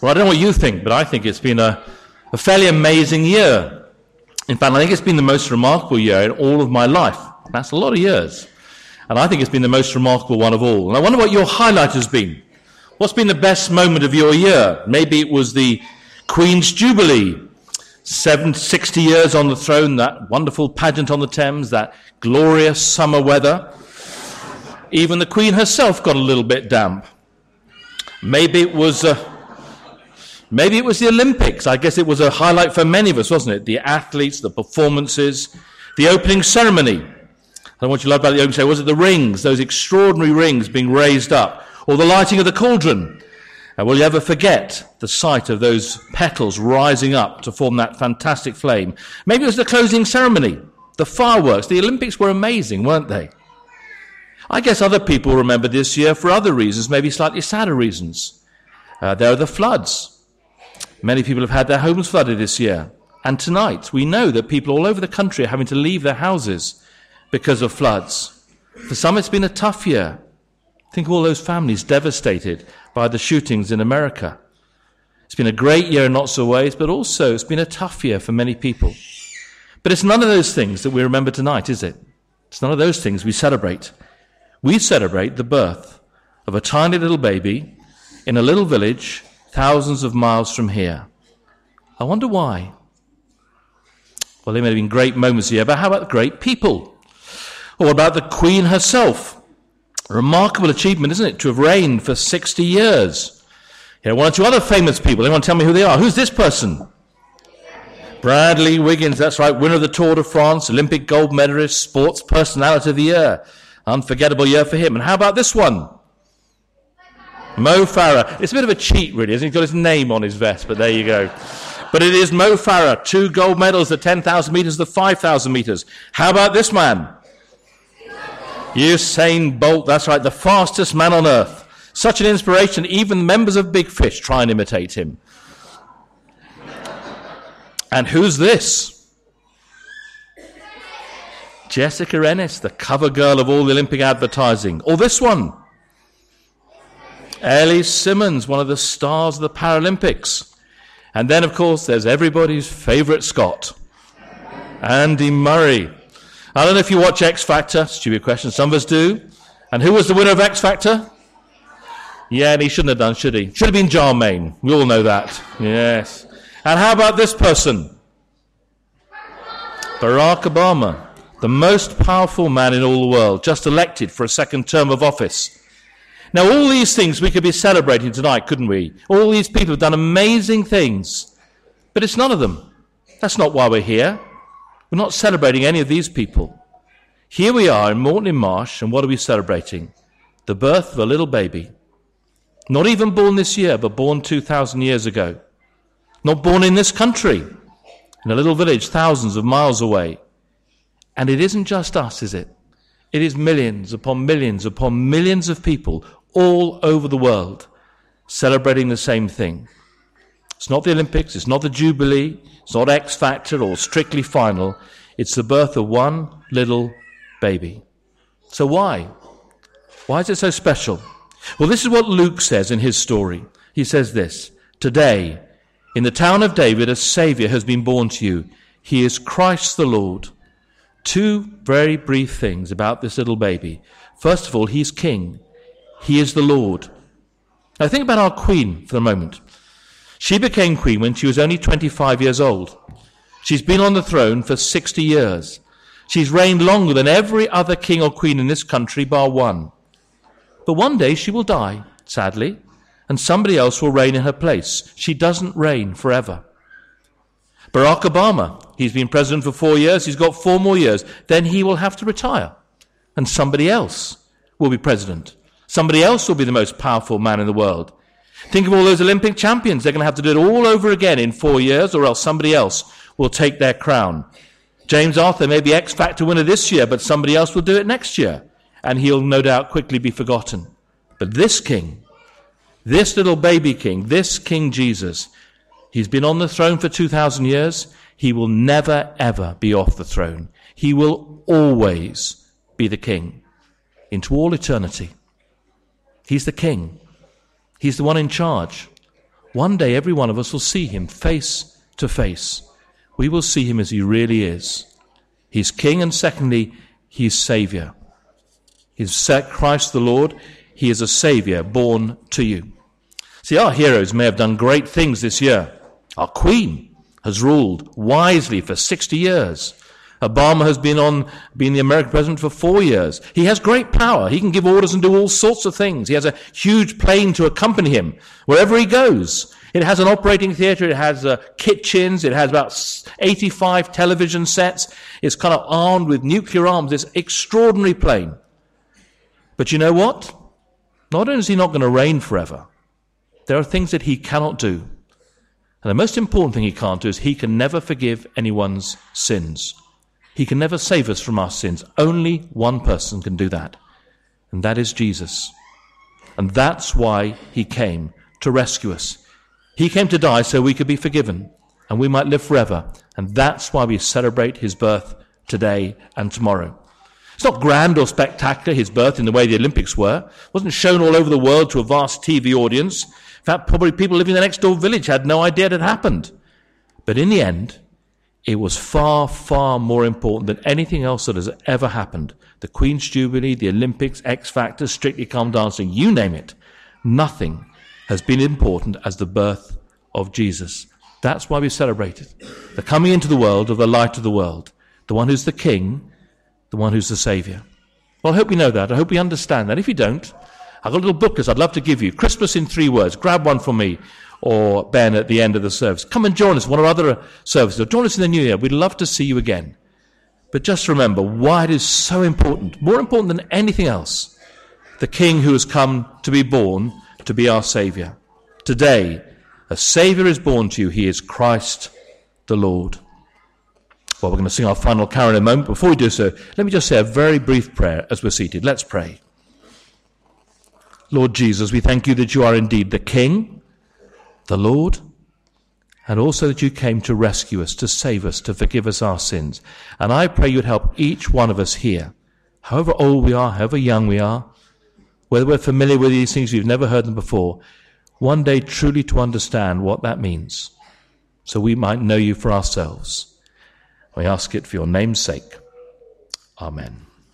Well, I don't know what you think, but I think it's been a, a fairly amazing year. In fact, I think it's been the most remarkable year in all of my life. That's a lot of years. And I think it's been the most remarkable one of all. And I wonder what your highlight has been. What's been the best moment of your year? Maybe it was the Queen's Jubilee. Seven, 60 years on the throne, that wonderful pageant on the Thames, that glorious summer weather. Even the Queen herself got a little bit damp. Maybe it was. Uh, Maybe it was the Olympics. I guess it was a highlight for many of us, wasn't it? The athletes, the performances, the opening ceremony. And what you love about the opening ceremony was it the rings, those extraordinary rings being raised up, or the lighting of the cauldron. And will you ever forget the sight of those petals rising up to form that fantastic flame? Maybe it was the closing ceremony, the fireworks. The Olympics were amazing, weren't they? I guess other people remember this year for other reasons, maybe slightly sadder reasons. Uh, there are the floods. Many people have had their homes flooded this year. And tonight, we know that people all over the country are having to leave their houses because of floods. For some, it's been a tough year. Think of all those families devastated by the shootings in America. It's been a great year in lots of ways, but also it's been a tough year for many people. But it's none of those things that we remember tonight, is it? It's none of those things we celebrate. We celebrate the birth of a tiny little baby in a little village thousands of miles from here. I wonder why. Well, there may have been great moments here, but how about the great people? Or about the Queen herself? A remarkable achievement, isn't it, to have reigned for 60 years? Here, one or two other famous people. Anyone tell me who they are? Who's this person? Bradley Wiggins, that's right, winner of the Tour de France, Olympic gold medalist, sports personality of the year. Unforgettable year for him. And how about this one? Mo Farah. It's a bit of a cheat, really, isn't he? He's got his name on his vest, but there you go. But it is Mo Farah, two gold medals at 10,000 meters, the 5,000 meters. How about this man? Usain Bolt, that's right, the fastest man on earth. Such an inspiration, even members of Big Fish try and imitate him. And who's this? Jessica Ennis, the cover girl of all the Olympic advertising. Or this one, Ellie Simmonds, one of the stars of the Paralympics. And then, of course, there's everybody's favourite Scot, Andy Murray. I don't know if you watch X Factor. Stupid question. Some of us do. And who was the winner of X Factor? Yeah, and he shouldn't have done, should he? Should have been Jahmene. We all know that. Yes. And how about this person? Barack Obama, the most powerful man in all the world, just elected for a second term of office. Now, all these things we could be celebrating tonight, couldn't we? All these people have done amazing things, but it's none of them. That's not why we're here. We're not celebrating any of these people. Here we are in Moreton Marsh, and what are we celebrating? The birth of a little baby. Not even born this year, but born 2,000 years ago. Not born in this country, in a little village thousands of miles away. And it isn't just us, is it? It is millions upon millions upon millions of people all over the world celebrating the same thing. It's not the Olympics, it's not the Jubilee, it's not X Factor or Strictly Final. It's the birth of one little baby. So why? Why is it so special? Well, this is what Luke says in his story. He says this Today, in the town of David, a Savior has been born to you. He is Christ the Lord. Two very brief things about this little baby. First of all, he's king. He is the Lord. Now think about our queen for a moment. She became queen when she was only 25 years old. She's been on the throne for 60 years. She's reigned longer than every other king or queen in this country, bar one. But one day she will die, sadly, and somebody else will reign in her place. She doesn't reign forever. Barack Obama, he's been president for four years, he's got four more years. Then he will have to retire, and somebody else will be president. Somebody else will be the most powerful man in the world. Think of all those Olympic champions. They're going to have to do it all over again in four years, or else somebody else will take their crown. James Arthur may be X Factor winner this year, but somebody else will do it next year, and he'll no doubt quickly be forgotten. But this king, this little baby king, this King Jesus, he's been on the throne for 2,000 years. He will never, ever be off the throne. He will always be the king into all eternity. He's the king. He's the one in charge. one day every one of us will see him face to face. We will see him as he really is. He's king, and secondly, he's savior. He's Christ the Lord. He is a savior born to you. See, our heroes may have done great things this year. Our queen has ruled wisely for 60 years. Obama has been on, been the American president for four years. He has great power. He can give orders and do all sorts of things. He has a huge plane to accompany him wherever he goes. It has an operating theater. It has uh, kitchens. It has about 85 television sets. It's kind of armed with nuclear arms. This extraordinary plane. But you know what? Not only is he not going to reign forever, there are things that he cannot do. And the most important thing he can't do is he can never forgive anyone's sins. He can never save us from our sins. Only one person can do that, and that is Jesus. And that's why he came to rescue us. He came to die so we could be forgiven and we might live forever. And that's why we celebrate his birth today and tomorrow. It's not grand or spectacular, his birth, in the way the Olympics were. It wasn't shown all over the world to a vast TV audience. In fact, probably people living in the next door village had no idea it had happened. But in the end, it was far, far more important than anything else that has ever happened. The Queen's Jubilee, the Olympics, X Factor, Strictly Come Dancing, you name it. Nothing has been important as the birth of Jesus. That's why we celebrate it. The coming into the world of the light of the world. The one who's the King, the one who's the Saviour. Well, I hope we know that. I hope we understand that. If you don't, I've got a little book booklet I'd love to give you. Christmas in three words. Grab one for me or Ben at the end of the service. Come and join us, one of our other services, or join us in the new year. We'd love to see you again. But just remember why it is so important, more important than anything else, the King who has come to be born to be our Saviour. Today, a Saviour is born to you. He is Christ the Lord. Well, we're going to sing our final carol in a moment. Before we do so, let me just say a very brief prayer as we're seated. Let's pray. Lord Jesus, we thank you that you are indeed the King the Lord, and also that you came to rescue us, to save us, to forgive us our sins. And I pray you'd help each one of us here, however old we are, however young we are, whether we're familiar with these things, we've never heard them before, one day truly to understand what that means, so we might know you for ourselves. We ask it for your name's sake. Amen.